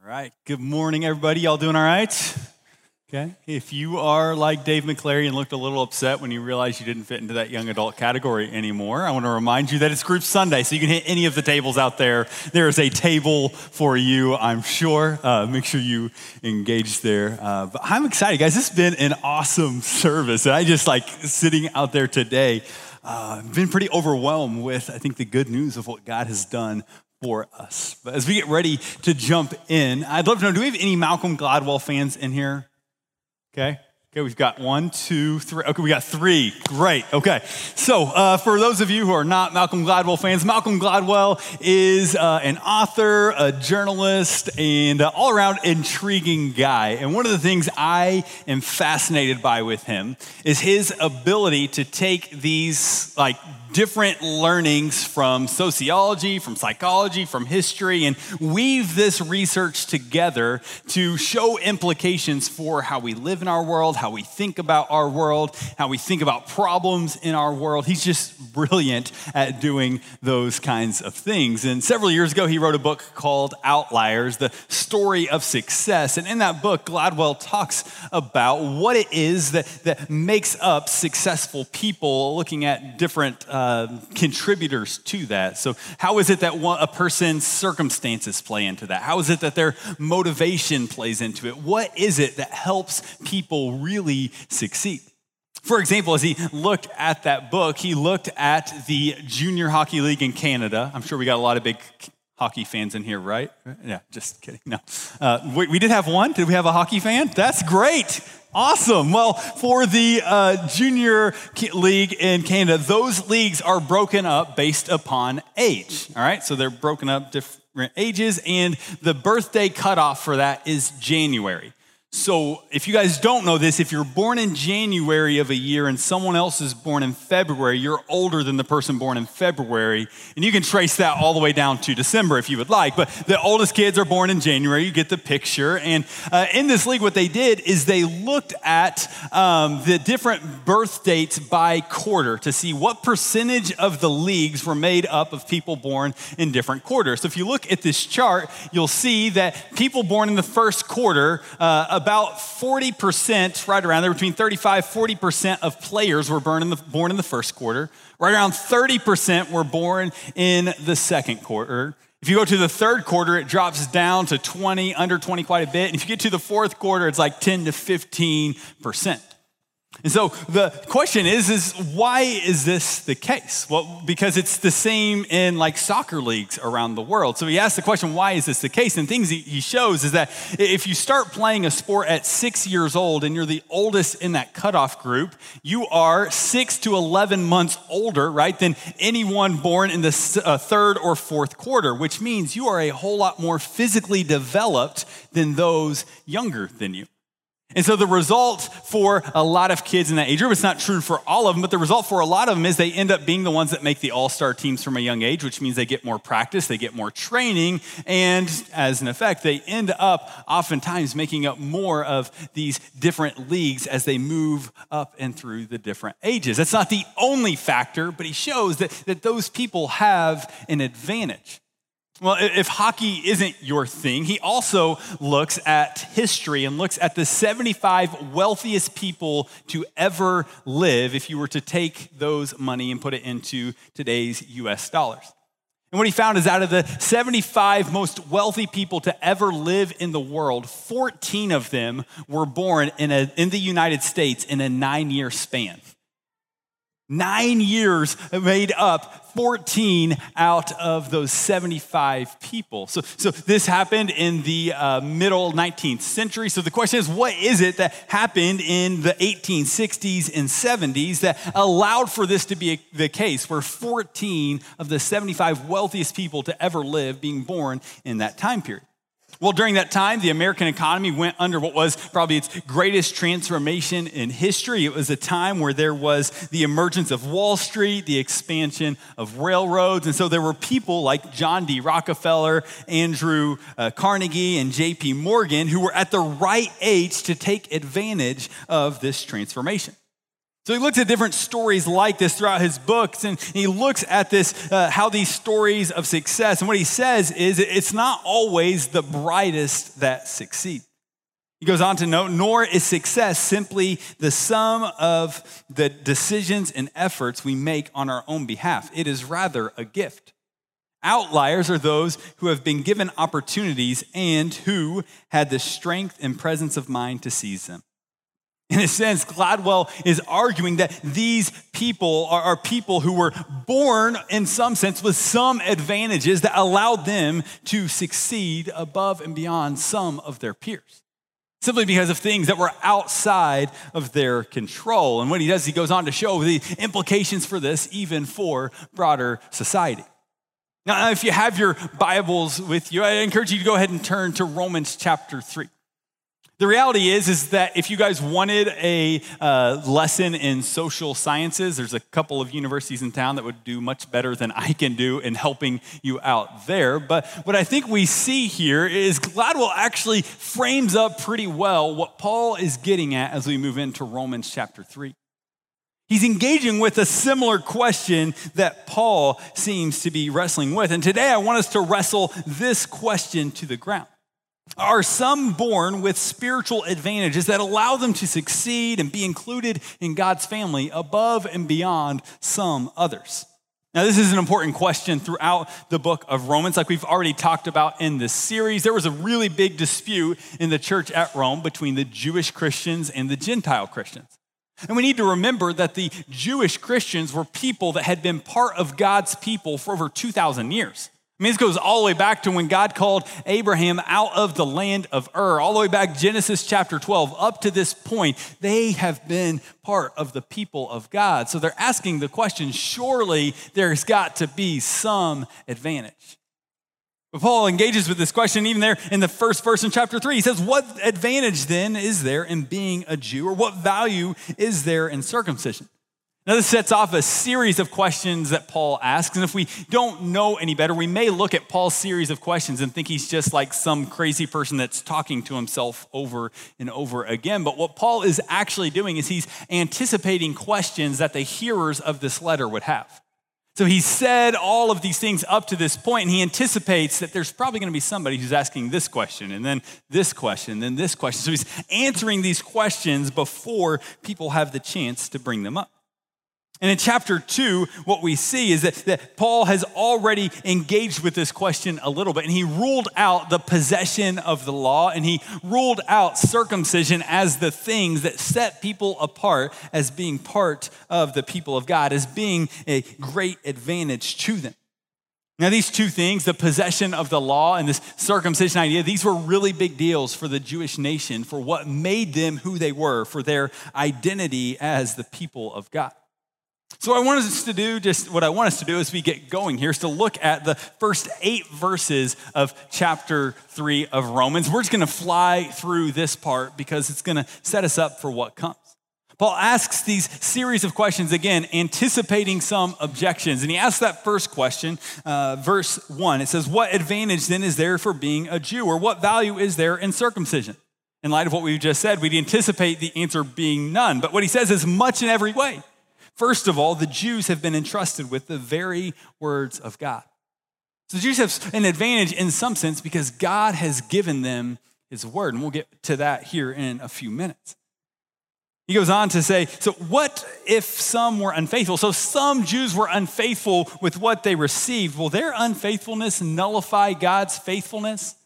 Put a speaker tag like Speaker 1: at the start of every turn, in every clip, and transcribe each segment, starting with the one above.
Speaker 1: All right. Good morning, everybody. Y'all doing all right? Okay. If you are like Dave McClary and looked a little upset when you realized you didn't fit into that young adult category anymore, I want to remind you that it's Group Sunday, so you can hit any of the tables out there. There is a table for you, I'm sure. Uh, make sure you engage there. Uh, but I'm excited, guys. This has been an awesome service. And I just like sitting out there today. Uh, been pretty overwhelmed with, I think, the good news of what God has done for us. But as we get ready to jump in, I'd love to know do we have any Malcolm Gladwell fans in here? Okay. Okay, we've got one, two, three. Okay, we got three. Great. Okay. So, uh, for those of you who are not Malcolm Gladwell fans, Malcolm Gladwell is uh, an author, a journalist, and all around intriguing guy. And one of the things I am fascinated by with him is his ability to take these, like, different learnings from sociology, from psychology, from history, and weave this research together to show implications for how we live in our world, how we think about our world, how we think about problems in our world. He's just brilliant at doing those kinds of things. And several years ago, he wrote a book called Outliers, the story of success. And in that book, Gladwell talks about what it is that, that makes up successful people, looking at different uh, Um, contributors to that. So, how is it that one, a person's circumstances play into that? How is it that their motivation plays into it? What is it that helps people really succeed? For example, as he looked at that book, he looked at the Junior Hockey League in Canada. I'm sure we got a lot of big hockey fans in here, right? Yeah, just kidding. No. Uh, we, we, did have one. Did we have a hockey fan? That's great. Awesome. Well, for the uh, junior league in Canada, those leagues are broken up based upon age. All right, so they're broken up different ages, and the birthday cutoff for that is January. So, if you guys don't know this, if you're born in January of a year and someone else is born in February, you're older than the person born in February. And you can trace that all the way down to December if you would like. But the oldest kids are born in January, you get the picture. And uh, in this league, what they did is they looked at um, the different birth dates by quarter to see what percentage of the leagues were made up of people born in different quarters. So, if you look at this chart, you'll see that people born in the first quarter, uh, about 40%, right around there, between 35 40% of players were born in, the, born in the first quarter. Right around 30% were born in the second quarter. If you go to the third quarter, it drops down to 20, under 20 quite a bit. And if you get to the fourth quarter, it's like 10 to 15%. And so the question is, is why is this the case? Well, because it's the same in like soccer leagues around the world. So he asks the question, why is this the case? And things he shows is that if you start playing a sport at six years old and you're the oldest in that cutoff group, you are six to 11 months older, right, than anyone born in the uh, third or fourth quarter, which means you are a whole lot more physically developed than those younger than you. And so the result for a lot of kids in that age group, it's not true for all of them, but the result for a lot of them is they end up being the ones that make the all star teams from a young age, which means they get more practice, they get more training, and as an effect, they end up oftentimes making up more of these different leagues as they move up and through the different ages. That's not the only factor, but he shows that, that those people have an advantage. Well, if hockey isn't your thing, he also looks at history and looks at the 75 wealthiest people to ever live if you were to take those money and put it into today's US dollars. And what he found is out of the 75 most wealthy people to ever live in the world, 14 of them were born in, a, in the United States in a nine year span. Nine years made up 14 out of those 75 people. So, so this happened in the uh, middle 19th century. So the question is, what is it that happened in the 1860s and 70s that allowed for this to be a, the case, where 14 of the 75 wealthiest people to ever live being born in that time period? Well, during that time, the American economy went under what was probably its greatest transformation in history. It was a time where there was the emergence of Wall Street, the expansion of railroads. And so there were people like John D. Rockefeller, Andrew uh, Carnegie, and J.P. Morgan who were at the right age to take advantage of this transformation. So he looks at different stories like this throughout his books, and he looks at this, uh, how these stories of success, and what he says is it's not always the brightest that succeed. He goes on to note, nor is success simply the sum of the decisions and efforts we make on our own behalf. It is rather a gift. Outliers are those who have been given opportunities and who had the strength and presence of mind to seize them. In a sense, Gladwell is arguing that these people are, are, people who were born, in some sense, with some advantages that allowed them to succeed above and beyond some of their peers. Simply because of things that were outside of their control. And what he does, he goes on to show the implications for this, even for broader society. Now, if you have your Bibles with you, I encourage you to go ahead and turn to Romans chapter 3. The reality is, is that if you guys wanted a uh, lesson in social sciences, there's a couple of universities in town that would do much better than I can do in helping you out there. But what I think we see here is Gladwell actually frames up pretty well what Paul is getting at as we move into Romans chapter 3. He's engaging with a similar question that Paul seems to be wrestling with. And today I want us to wrestle this question to the ground. Are some born with spiritual advantages that allow them to succeed and be included in God's family above and beyond some others? Now, this is an important question throughout the book of Romans. Like we've already talked about in this series, there was a really big dispute in the church at Rome between the Jewish Christians and the Gentile Christians. And we need to remember that the Jewish Christians were people that had been part of God's people for over 2,000 years. I mean, this goes all the way back to when God called Abraham out of the land of Ur, all the way back Genesis chapter 12. Up to this point, they have been part of the people of God. So they're asking the question surely there's got to be some advantage. But Paul engages with this question even there in the first verse in chapter 3. He says, What advantage then is there in being a Jew, or what value is there in circumcision? Now, this sets off a series of questions that Paul asks. And if we don't know any better, we may look at Paul's series of questions and think he's just like some crazy person that's talking to himself over and over again. But what Paul is actually doing is he's anticipating questions that the hearers of this letter would have. So he said all of these things up to this point, and he anticipates that there's probably going to be somebody who's asking this question, and then this question, and then this question. So he's answering these questions before people have the chance to bring them up. And in chapter two, what we see is that, that Paul has already engaged with this question a little bit, and he ruled out the possession of the law, and he ruled out circumcision as the things that set people apart as being part of the people of God, as being a great advantage to them. Now, these two things, the possession of the law and this circumcision idea, these were really big deals for the Jewish nation, for what made them who they were, for their identity as the people of God. So, what I want us to do, just what I want us to do as we get going here, is to look at the first eight verses of chapter three of Romans. We're just going to fly through this part because it's going to set us up for what comes. Paul asks these series of questions again, anticipating some objections. And he asks that first question, uh, verse one. It says, What advantage then is there for being a Jew, or what value is there in circumcision? In light of what we've just said, we'd anticipate the answer being none. But what he says is much in every way. First of all, the Jews have been entrusted with the very words of God. So the Jews have an advantage in some sense because God has given them his word. And we'll get to that here in a few minutes. He goes on to say, So, what if some were unfaithful? So, some Jews were unfaithful with what they received. Will their unfaithfulness nullify God's faithfulness?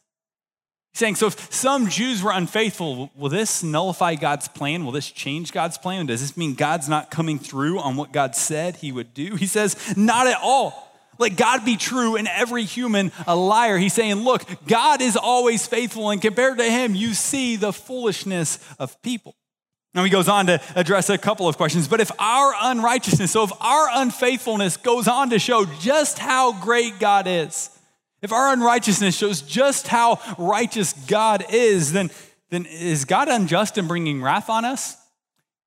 Speaker 1: Saying, so if some Jews were unfaithful, will this nullify God's plan? Will this change God's plan? Does this mean God's not coming through on what God said he would do? He says, not at all. Let God be true and every human a liar. He's saying, look, God is always faithful, and compared to him, you see the foolishness of people. Now he goes on to address a couple of questions. But if our unrighteousness, so if our unfaithfulness goes on to show just how great God is, if our unrighteousness shows just how righteous God is, then, then is God unjust in bringing wrath on us?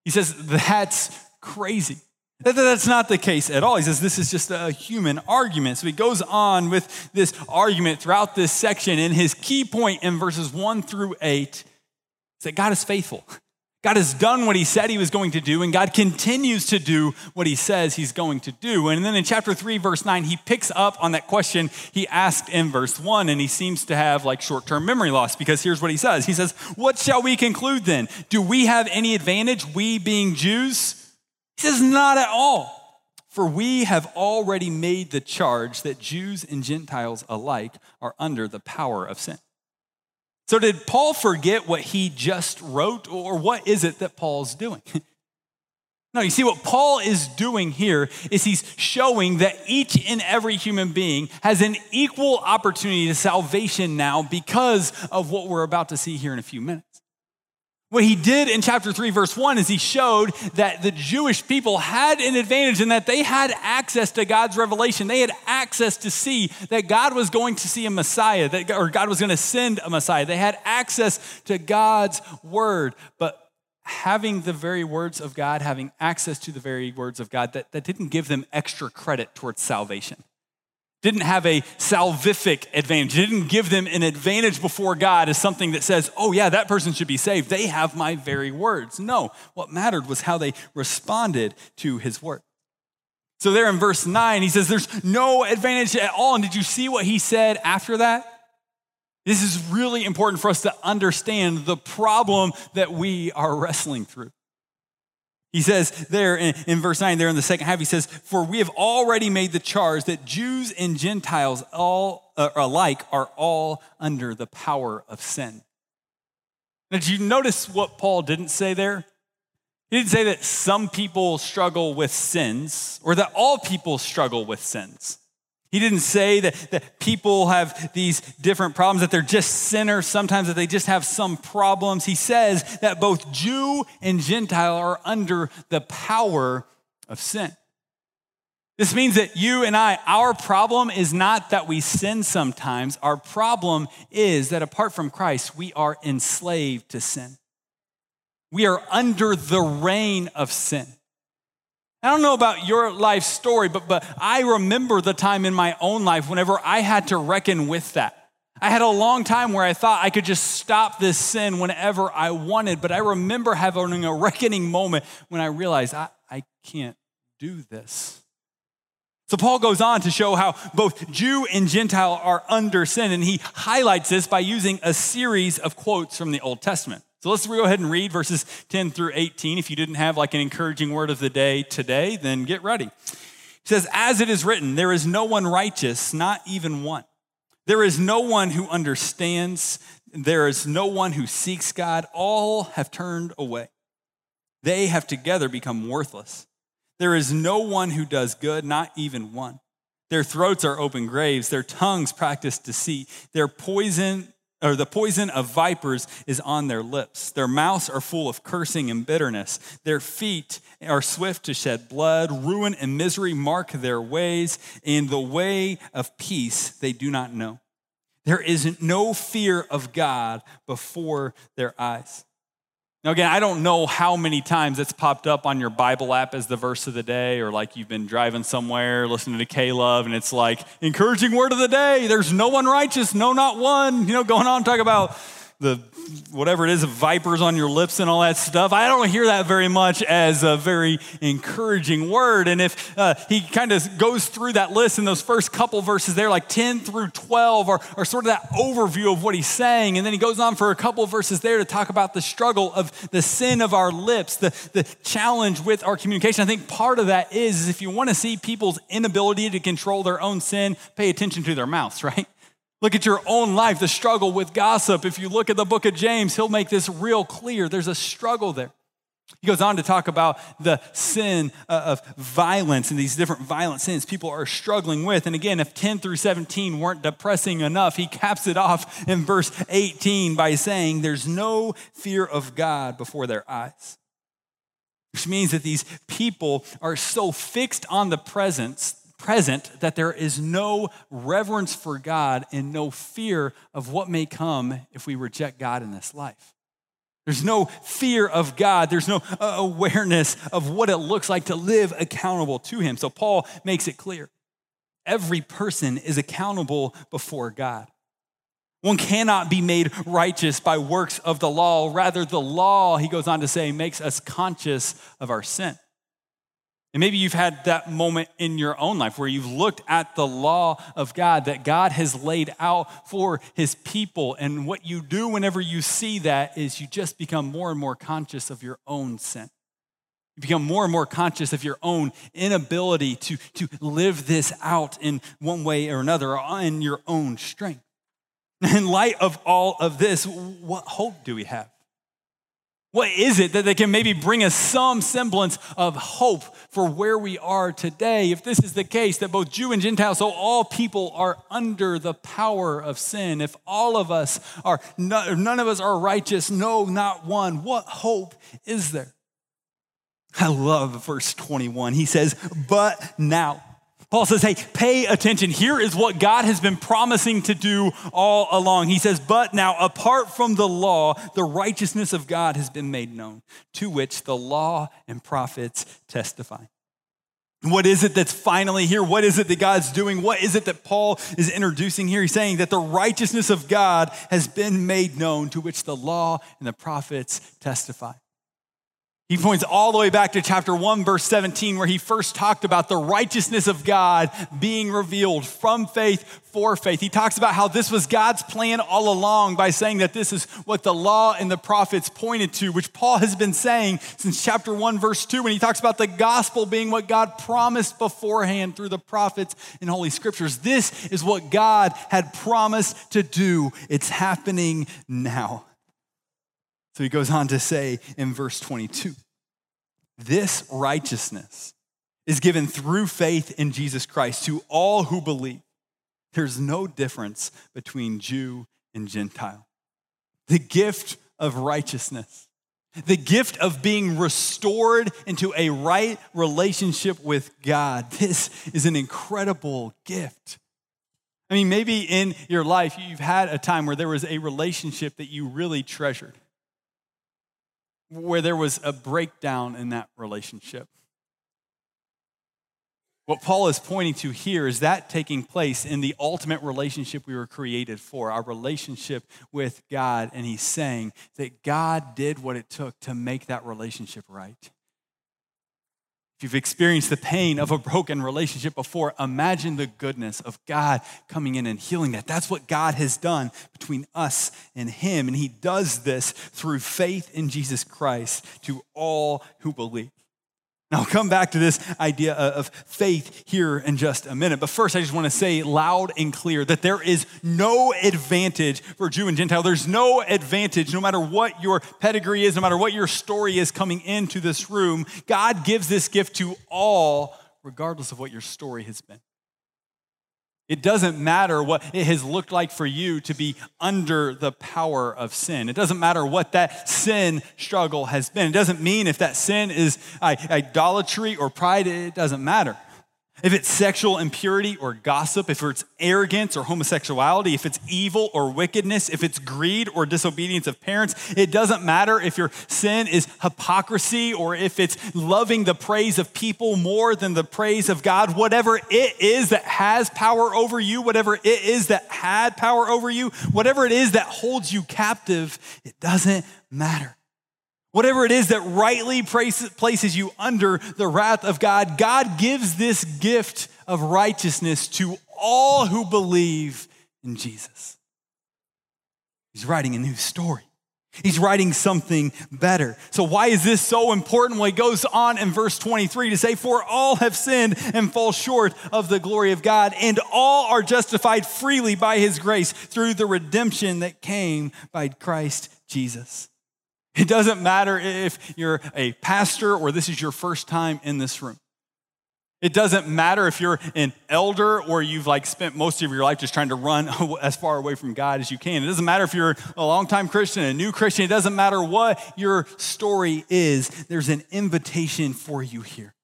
Speaker 1: He says, that's crazy. That's not the case at all. He says this is just a human argument. So he goes on with this argument throughout this section. And his key point in verses one through eight is that God is faithful. God has done what he said he was going to do, and God continues to do what he says he's going to do. And then in chapter 3, verse 9, he picks up on that question he asked in verse 1, and he seems to have like short term memory loss because here's what he says He says, What shall we conclude then? Do we have any advantage, we being Jews? He says, Not at all. For we have already made the charge that Jews and Gentiles alike are under the power of sin. So, did Paul forget what he just wrote, or what is it that Paul's doing? no, you see, what Paul is doing here is he's showing that each and every human being has an equal opportunity to salvation now because of what we're about to see here in a few minutes. What he did in chapter 3, verse 1 is he showed that the Jewish people had an advantage in that they had access to God's revelation. They had access to see that God was going to see a Messiah, that, or God was going to send a Messiah. They had access to God's word. But having the very words of God, having access to the very words of God, that, that didn't give them extra credit towards salvation didn't have a salvific advantage, didn't give them an advantage before God as something that says, oh, yeah, that person should be saved. They have my very words. No, what mattered was how they responded to his word. So, there in verse 9, he says, There's no advantage at all. And did you see what he said after that? This is really important for us to understand the problem that we are wrestling through. He says there in, in, verse 9, there in the second half, he says, For we have already made the charge that Jews and Gentiles all uh, alike are all under the power of sin. Now, did you notice what Paul didn't say there? He didn't say that some people struggle with sins or that all people struggle with sins. He didn't say that, that people have these different problems, that they're just sinners, sometimes that they just have some problems. He says that both Jew and Gentile are under the power of sin. This means that you and I, our problem is not that we sin sometimes. Our problem is that apart from Christ, we are enslaved to sin. We are under the reign of sin. I don't know about your life story, but, but I remember the time in my own life whenever I had to reckon with that. I had a long time where I thought I could just stop this sin whenever I wanted, but I remember having a reckoning moment when I realized I, I can't do this. So Paul goes on to show how both Jew and Gentile are under sin, and he highlights this by using a series of quotes from the Old Testament. So let's go ahead and read verses 10 through 18. If you didn't have like an encouraging word of the day today, then get ready. It says, As it is written, there is no one righteous, not even one. There is no one who understands. There is no one who seeks God. All have turned away. They have together become worthless. There is no one who does good, not even one. Their throats are open graves. Their tongues practice deceit. Their poison or the poison of vipers is on their lips. Their mouths are full of cursing and bitterness. Their feet are swift to shed blood. Ruin and misery mark their ways. In the way of peace they do not know. There is no fear of God before their eyes. Now, again, I don't know how many times it's popped up on your Bible app as the verse of the day, or like you've been driving somewhere listening to K Love, and it's like, encouraging word of the day. There's no one righteous, no, not one. You know, going on, talk about the whatever it is, vipers on your lips and all that stuff. I don't hear that very much as a very encouraging word. And if uh, he kind of goes through that list in those first couple verses there, like 10 through 12, are, are sort of that overview of what he's saying. And then he goes on for a couple verses there to talk about the struggle of the sin of our lips, the, the challenge with our communication. I think part of that is, is if you want to see people's inability to control their own sin, pay attention to their mouths, right? Look at your own life, the struggle with gossip. If you look at the book of James, he'll make this real clear. There's a struggle there. He goes on to talk about the sin uh, of violence and these different violent sins people are struggling with. And again, if 10 through 17 weren't depressing enough, he caps it off in verse 18 by saying, There's no fear of God before their eyes. Which means that these people are so fixed on the presence present that there is no reverence for God and no fear of what may come if we reject God in this life. There's no fear of God. There's no uh, awareness of what it looks like to live accountable to Him. So Paul makes it clear every person is accountable before God. One cannot be made righteous by works of the law. Rather, the law, he goes on to say, makes us conscious of our sin. And maybe you've had that moment in your own life where you've looked at the law of God that God has laid out for his people. And what you do whenever you see that is you just become more and more conscious of your own sin. You become more and more conscious of your own inability to, to live this out in one way or another or in your own strength. In light of all of this, what hope do we have? What is it that they can maybe bring us some semblance of hope for where we are today? If this is the case, that both Jew and Gentile, so all people are under the power of sin, if all of us are, none of us are righteous, no, not one, what hope is there? I love verse 21. He says, But now, Paul says, hey, pay attention. Here is what God has been promising to do all along. He says, but now, apart from the law, the righteousness of God has been made known, to which the law and prophets testify. What is it that's finally here? What is it that God's doing? What is it that Paul is introducing here? He's saying that the righteousness of God has been made known, to which the law and the prophets testify. He points all the way back to chapter 1, verse 17, where he first talked about the righteousness of God being revealed from faith for faith. He talks about how this was God's plan all along by saying that this is what the law and the prophets pointed to, which Paul has been saying since chapter 1, verse 2, when he talks about the gospel being what God promised beforehand through the prophets and holy scriptures. This is what God had promised to do. It's happening now. So he goes on to say in verse 22 this righteousness is given through faith in Jesus Christ to all who believe. There's no difference between Jew and Gentile. The gift of righteousness, the gift of being restored into a right relationship with God. This is an incredible gift. I mean, maybe in your life, you've had a time where there was a relationship that you really treasured where there was a breakdown in that relationship. What Paul is pointing to here is that taking place in the ultimate relationship we were created for, our relationship with God. And he's saying that God did what it took to make that relationship right. If you've experienced the pain of a broken relationship before, imagine the goodness of God coming in and healing that. That's what God has done between us and Him. And He does this through faith in Jesus Christ to all who believe. Now, I'll come back to this idea of faith here in just a minute. But first, I just want to say loud and clear that there is no advantage for Jew and Gentile. There's no advantage, no matter what your pedigree is, no matter what your story is coming into this room. God gives this gift to all, regardless of what your story has been. It doesn't matter what it has looked like for you to be under the power of sin. It doesn't matter what that sin struggle has been. It doesn't mean if that sin is idolatry or pride, it doesn't matter. If it's sexual impurity or gossip, if it's arrogance or homosexuality, if it's evil or wickedness, if it's greed or disobedience of parents, it doesn't matter if your sin is hypocrisy or if it's loving the praise of people more than the praise of God. Whatever it is that has power over you, whatever it is that had power over you, whatever it is that holds you captive, it doesn't matter. Whatever it is that rightly places you under the wrath of God, God gives this gift of righteousness to all who believe in Jesus. He's writing a new story. He's writing something better. So, why is this so important? Well, he goes on in verse 23 to say, For all have sinned and fall short of the glory of God, and all are justified freely by his grace through the redemption that came by Christ Jesus. It doesn't matter if you're a pastor or this is your first time in this room. It doesn't matter if you're an elder or you've like spent most of your life just trying to run as far away from God as you can. It doesn't matter if you're a longtime Christian, a new Christian. It doesn't matter what your story is. There's an invitation for you here.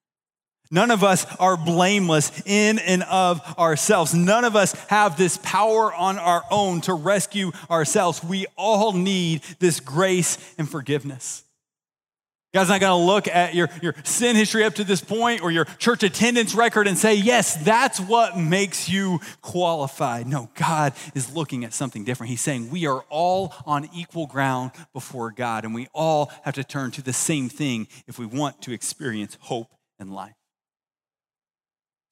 Speaker 1: None of us are blameless in and of ourselves. None of us have this power on our own to rescue ourselves. We all need this grace and forgiveness. God's not going to look at your, your sin history up to this point or your church attendance record and say, yes, that's what makes you qualified. No, God is looking at something different. He's saying we are all on equal ground before God, and we all have to turn to the same thing if we want to experience hope and life.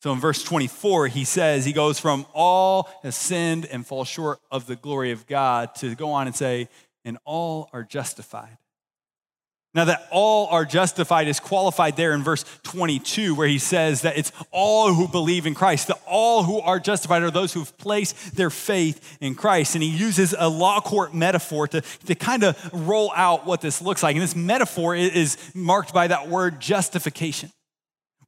Speaker 1: So in verse 24, he says, he goes from all have sinned and fall short of the glory of God to go on and say, and all are justified now, that all are justified is qualified there in verse 22, where he says that it's all who believe in Christ. The all who are justified are those who've placed their faith in Christ. And he uses a law court metaphor to, to kind of roll out what this looks like. And this metaphor is marked by that word justification.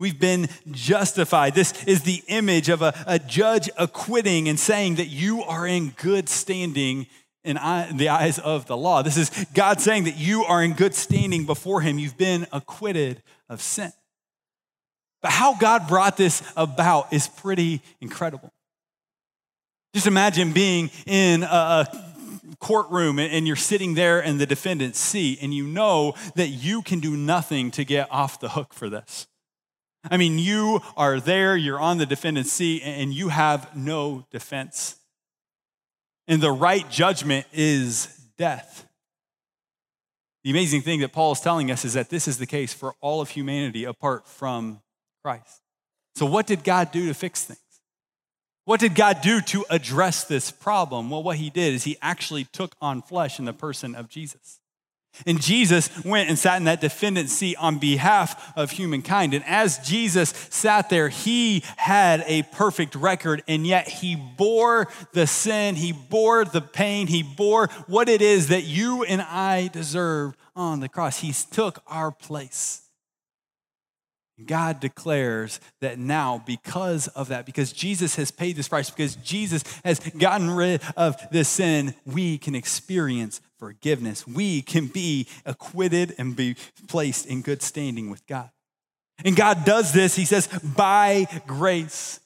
Speaker 1: We've been justified. This is the image of a, a judge acquitting and saying that you are in good standing in the eyes of the law. This is God saying that you are in good standing before Him. You've been acquitted of sin. But how God brought this about is pretty incredible. Just imagine being in a courtroom and you're sitting there in the defendant's seat and you know that you can do nothing to get off the hook for this. I mean, you are there, you're on the defendant's seat, and you have no defense and the right judgment is death. The amazing thing that Paul is telling us is that this is the case for all of humanity apart from Christ. So, what did God do to fix things? What did God do to address this problem? Well, what he did is he actually took on flesh in the person of Jesus. And Jesus went and sat in that defendant seat on behalf of humankind. And as Jesus sat there, he had a perfect record, and yet he bore the sin, he bore the pain, he bore what it is that you and I deserve on the cross. He took our place. God declares that now, because of that, because Jesus has paid this price, because Jesus has gotten rid of this sin, we can experience forgiveness. We can be acquitted and be placed in good standing with God. And God does this, he says, by grace.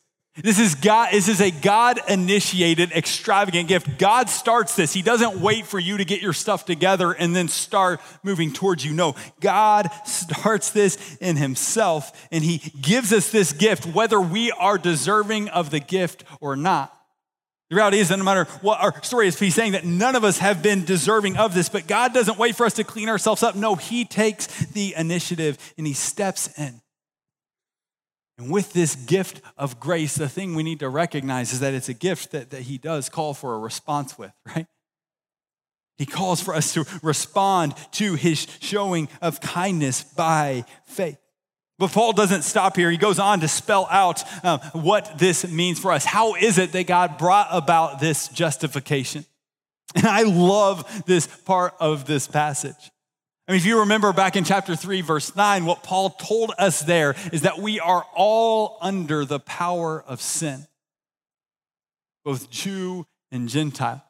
Speaker 1: This is God, this is a God initiated extravagant gift. God starts this. He doesn't wait for you to get your stuff together and then start moving towards you. No, God starts this in Himself and He gives us this gift, whether we are deserving of the gift or not. The reality is no matter what our story is, He's saying that none of us have been deserving of this, but God doesn't wait for us to clean ourselves up. No, He takes the initiative and He steps in. And with this gift of grace, the thing we need to recognize is that it's a gift that, that he does call for a response with, right? He calls for us to respond to his showing of kindness by faith. But Paul doesn't stop here. He goes on to spell out um, what this means for us. How is it that God brought about this justification? And I love this part of this passage. I mean, if you remember back in chapter 3, verse 9, what Paul told us there is that we are all under the power of sin, both Jew and Gentile.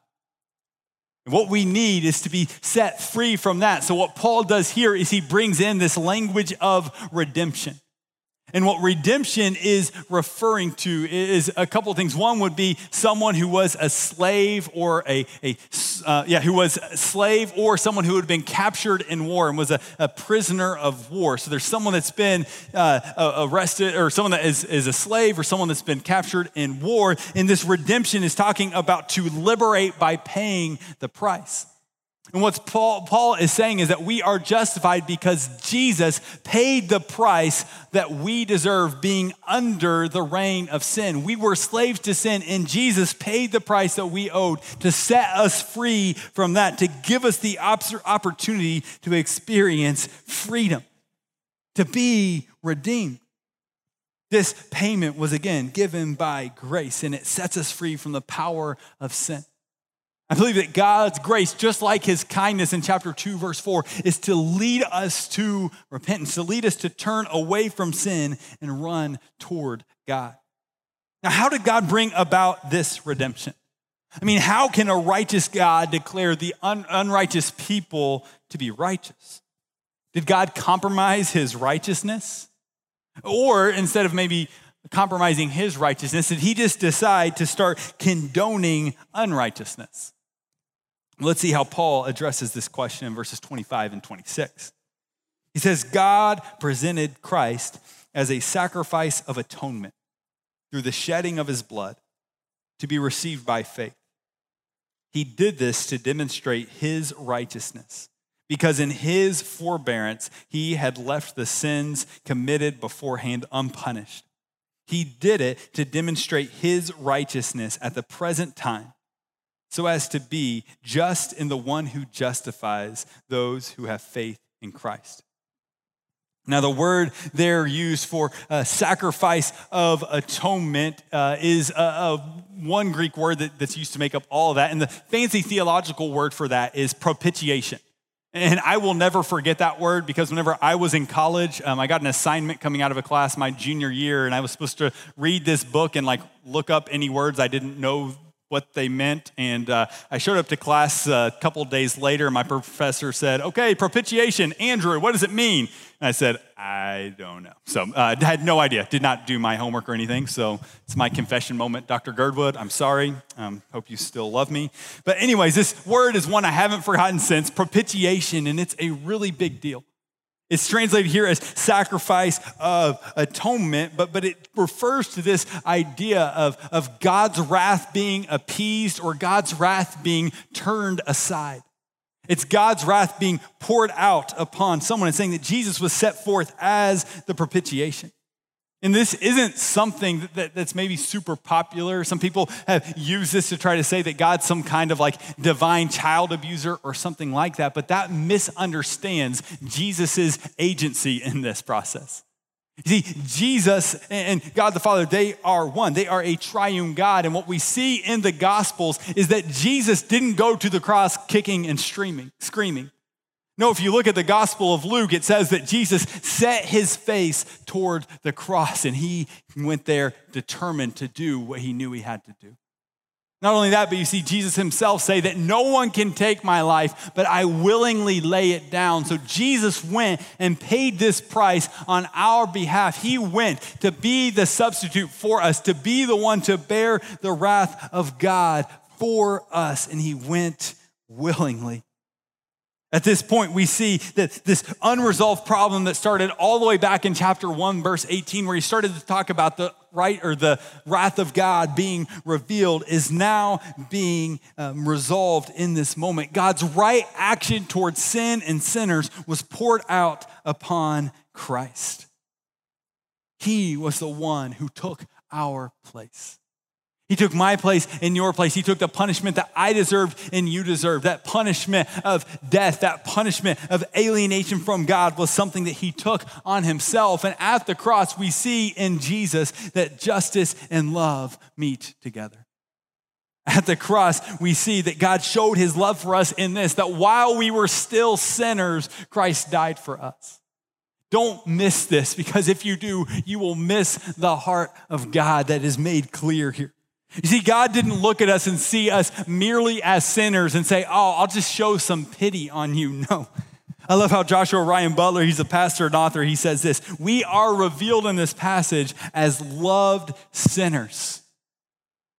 Speaker 1: What we need is to be set free from that. So, what Paul does here is he brings in this language of redemption. And what redemption is referring to is a couple of things. One would be someone who was a slave or a, a uh, yeah, who was a slave or someone who had been captured in war and was a, a prisoner of war. So there's someone that's been uh, arrested or someone that is, is a slave or someone that's been captured in war. And this redemption is talking about to liberate by paying the price. And what Paul, Paul is saying is that we are justified because Jesus paid the price that we deserve being under the reign of sin. We were slaves to sin, and Jesus paid the price that we owed to set us free from that, to give us the opportunity to experience freedom, to be redeemed. This payment was again given by grace, and it sets us free from the power of sin. I believe that God's grace, just like his kindness in chapter 2, verse 4, is to lead us to repentance, to lead us to turn away from sin and run toward God. Now, how did God bring about this redemption? I mean, how can a righteous God declare the un- unrighteous people to be righteous? Did God compromise his righteousness? Or instead of maybe compromising his righteousness, did he just decide to start condoning let's see how Paul addresses this question in verses 25 and 26. He says, God presented Christ as a sacrifice of atonement through the shedding of his blood to be received by faith. He did this to demonstrate his righteousness, because in his forbearance, he had left the sins committed beforehand unpunished. He did it to demonstrate his righteousness at the present time, so as to be just in the one who justifies those who have faith in Christ. Now, the word there used for uh, sacrifice of atonement uh, is a, a one Greek word that, that's used to make up all of that. And the fancy theological word for that is propitiation. And I will never forget that word because whenever I was in college, um, I got an assignment coming out of a class my junior year, and I was supposed to read this book and like look up any words I didn't know what they meant. And uh, I showed up to class a couple days later. My professor said, Okay, propitiation, Andrew, what does it mean? And I said, I don't know. So uh, I had no idea, did not do my homework or anything. So it's my confession moment. Dr. Girdwood, I'm sorry. Um, hope you still love me. But, anyways, this word is one I haven't forgotten since propitiation, and it's a really big deal. It's translated here as sacrifice of atonement, but, but it refers to this idea of, of God's wrath being appeased or God's wrath being turned aside. It's God's wrath being poured out upon someone and saying that Jesus was set forth as the propitiation. And this isn't something that, that's maybe super popular. Some people have used this to try to say that God's some kind of like divine child abuser or something like that, but that misunderstands Jesus' agency in this process. You see, Jesus and God the Father, they are one. They are a triune God. And what we see in the Gospels is that Jesus didn't go to the cross kicking and screaming, screaming. No, if you look at the Gospel of Luke, it says that Jesus set his face toward the cross and he went there determined to do what he knew he had to do. Not only that, but you see Jesus himself say that no one can take my life, but I willingly lay it down. So Jesus went and paid this price on our behalf. He went to be the substitute for us, to be the one to bear the wrath of God for us. And he went willingly. At this point, we see that this unresolved problem that started all the way back in chapter 1, verse 18, where he started to talk about the right or the wrath of God being revealed, is now being um, resolved in this moment. God's right action towards sin and sinners was poured out upon Christ. He was the one who took our place. He took my place in your place. He took the punishment that I deserved and you deserved. That punishment of death, that punishment of alienation from God was something that he took on himself. And at the cross, we see in Jesus that justice and love meet together. At the cross, we see that God showed his love for us in this that while we were still sinners, Christ died for us. Don't miss this because if you do, you will miss the heart of God that is made clear here. You see, God didn't look at us and see us merely as sinners and say, Oh, I'll just show some pity on you. No. I love how Joshua Ryan Butler, he's a pastor and author, he says this We are revealed in this passage as loved sinners.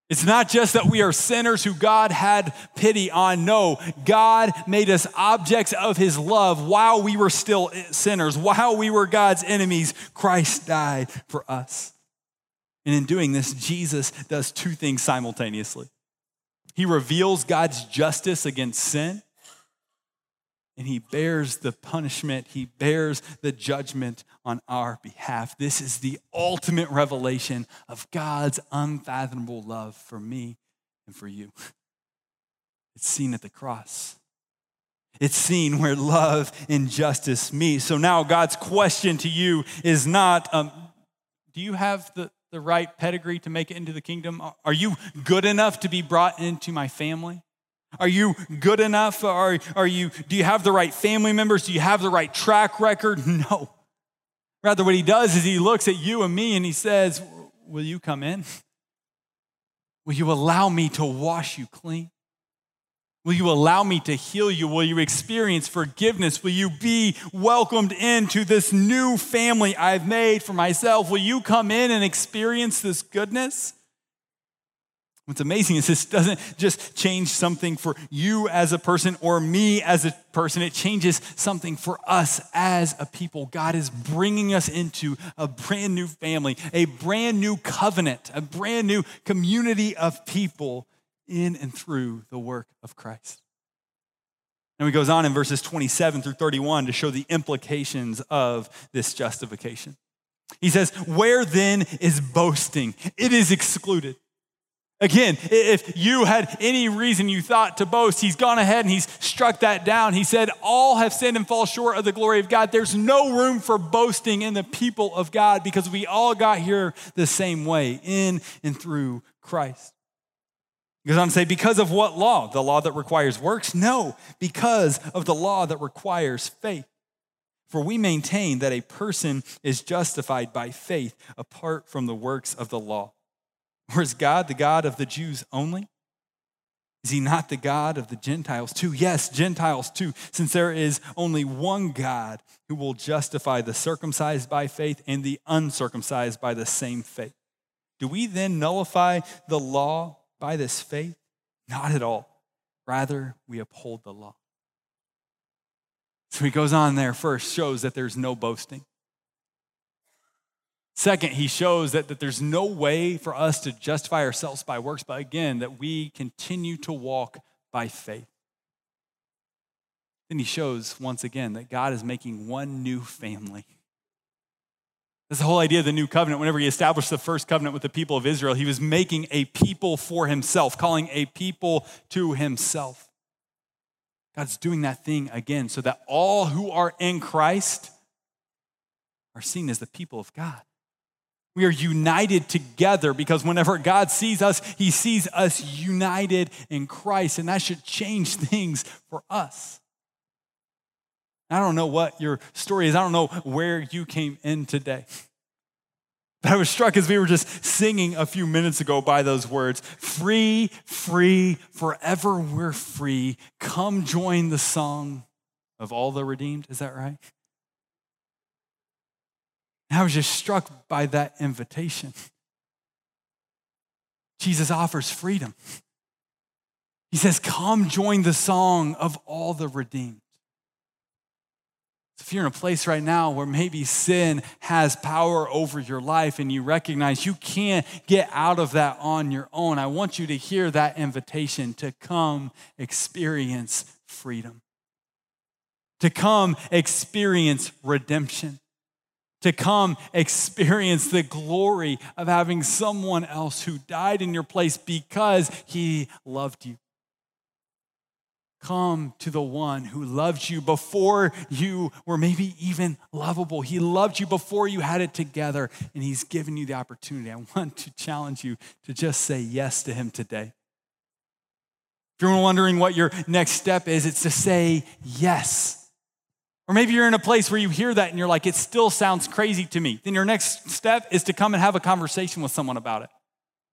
Speaker 1: It's not just that we are sinners who God had pity on. No, God made us objects of his love while we were still sinners, while we were God's enemies. Christ died for us. And in doing this, Jesus does two things simultaneously. He reveals God's justice against sin, and he bears the punishment, he bears the judgment on our behalf. This is the ultimate revelation of God's unfathomable love for me and for you. It's seen at the cross. It's seen where love and justice meet. So now God's question to you is not, um, do you have the, the right pedigree to make it into the kingdom? Are you good enough to be brought into my family? Are you good enough? Are, are you, do you have the right family members? Do you have the right track record? No. Rather, what he does is he looks at you and me and he says, Will you come in? Will you allow me to wash you clean? Will you allow me to heal you? Will you experience forgiveness? Will you be welcomed into this new family I've made for myself? Will you come in and experience this goodness? What's amazing is this doesn't just change something for you as a person or me as a person. It changes something for us as a people. God is bringing us into a brand new family, a brand new covenant, a brand new community of people in and through the work of Christ. And he goes on in verses 27 through 31 to show the implications of this justification. He says, Where then is boasting? It is excluded. Again, if you had any reason you thought to boast, he's gone ahead and he's struck that down. He said, All have sinned and fall short of the glory of God. There's no room for boasting in the people of God because we all got here the same way, in and through Christ. He goes on to say, Because of what law? The law that requires works? No, because of the law that requires faith. For we maintain that a person is justified by faith apart from the works of the law. Or is God the God of the Jews only? Is he not the God of the Gentiles too? Yes, Gentiles too, since there is only one God who will justify the circumcised by faith and the uncircumcised by the same faith. Do we then nullify the law by this faith? Not at all. Rather, we uphold the law. So he goes on there first, shows that there's no boasting. Second, he shows that, that there's no way for us to justify ourselves by works, but again, that we continue to walk by faith. Then he shows once again that God is making one new family. That's the whole idea of the new covenant. Whenever he established the first covenant with the people of Israel, he was making a people for himself, calling a people to himself. God's doing that thing again so that all who are in Christ are seen as the people of God. We are united together because whenever God sees us, he sees us united in Christ, and that should change things for us. I don't know what your story is, I don't know where you came in today. But I was struck as we were just singing a few minutes ago by those words free, free, forever we're free. Come join the song of all the redeemed. Is that right? And I was just struck by that invitation. Jesus offers freedom. He says, Come join the song of all the redeemed. If you're in a place right now where maybe sin has power over your life and you recognize you can't get out of that on your own, I want you to hear that invitation to come experience freedom, to come experience redemption to come experience the glory of having someone else who died in your place because he loved you. Come to the one who loved you before you were maybe even lovable. He loved you before you had it together, and he's given you the opportunity. I want to challenge you to just say yes to him today. If you're wondering what your next step is, it's to say yes or maybe you're in a place where you hear that and you're like, it still sounds crazy to me. Then your next step is to come and have a conversation with someone about it.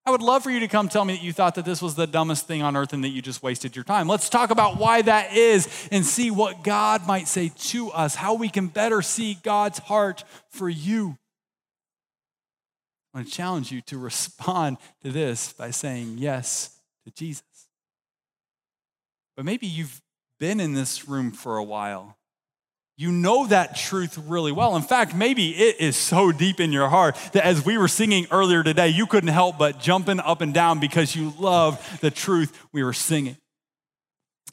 Speaker 1: I would love for you to come tell me that you thought that this was the dumbest thing on earth and that you just wasted your time. Let's talk about why that is and see what God might say to us, how we can better see God's heart for you. I want to challenge you to respond to this by saying yes to Jesus. But maybe you've been in this room for a while you know that truth really well. In fact, maybe it is so deep in your heart that as we were singing earlier today, you couldn't help but jumping up and down because you love the truth we were singing.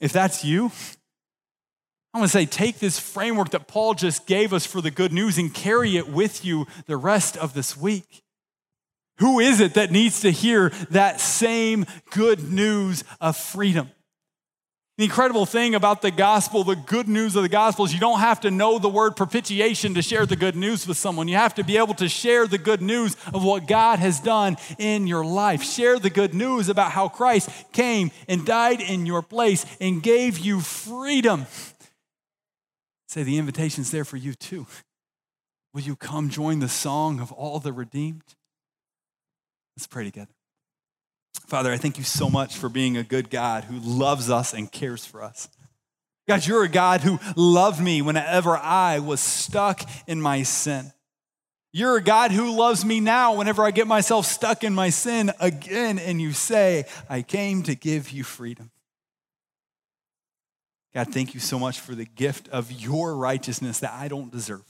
Speaker 1: If that's you, I want to say take this framework that Paul just gave us for the good news and carry it with you the rest of this week. Who is it that needs to hear that same good news of freedom? The incredible thing about the gospel, the good news of the gospel, is you don't have to know the word propitiation to share the good news with someone. You have to be able to share the good news of what God has done in your life. Share the good news about how Christ came and died in your place and gave you freedom. Say the invitation's there for you too. Will you come join the song of all the redeemed? Let's pray together. Father, I thank you so much for being a good God who loves us and cares for us. God, you're a God who loved me whenever I was stuck in my sin. You're a God who loves me now whenever I get myself stuck in my sin again, and you say, I came to give you freedom. God, thank you so much for the gift of your righteousness that I don't deserve.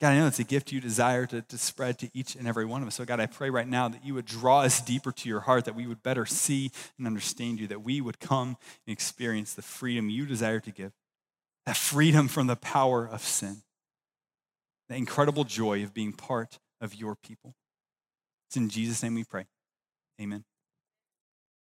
Speaker 1: God, I know it's a gift you desire to, to spread to each and every one of us. So, God, I pray right now that you would draw us deeper to your heart, that we would better see and understand you, that we would come and experience the freedom you desire to give, that freedom from the power of sin, the incredible joy of being part of your people. It's in Jesus' name we pray. Amen.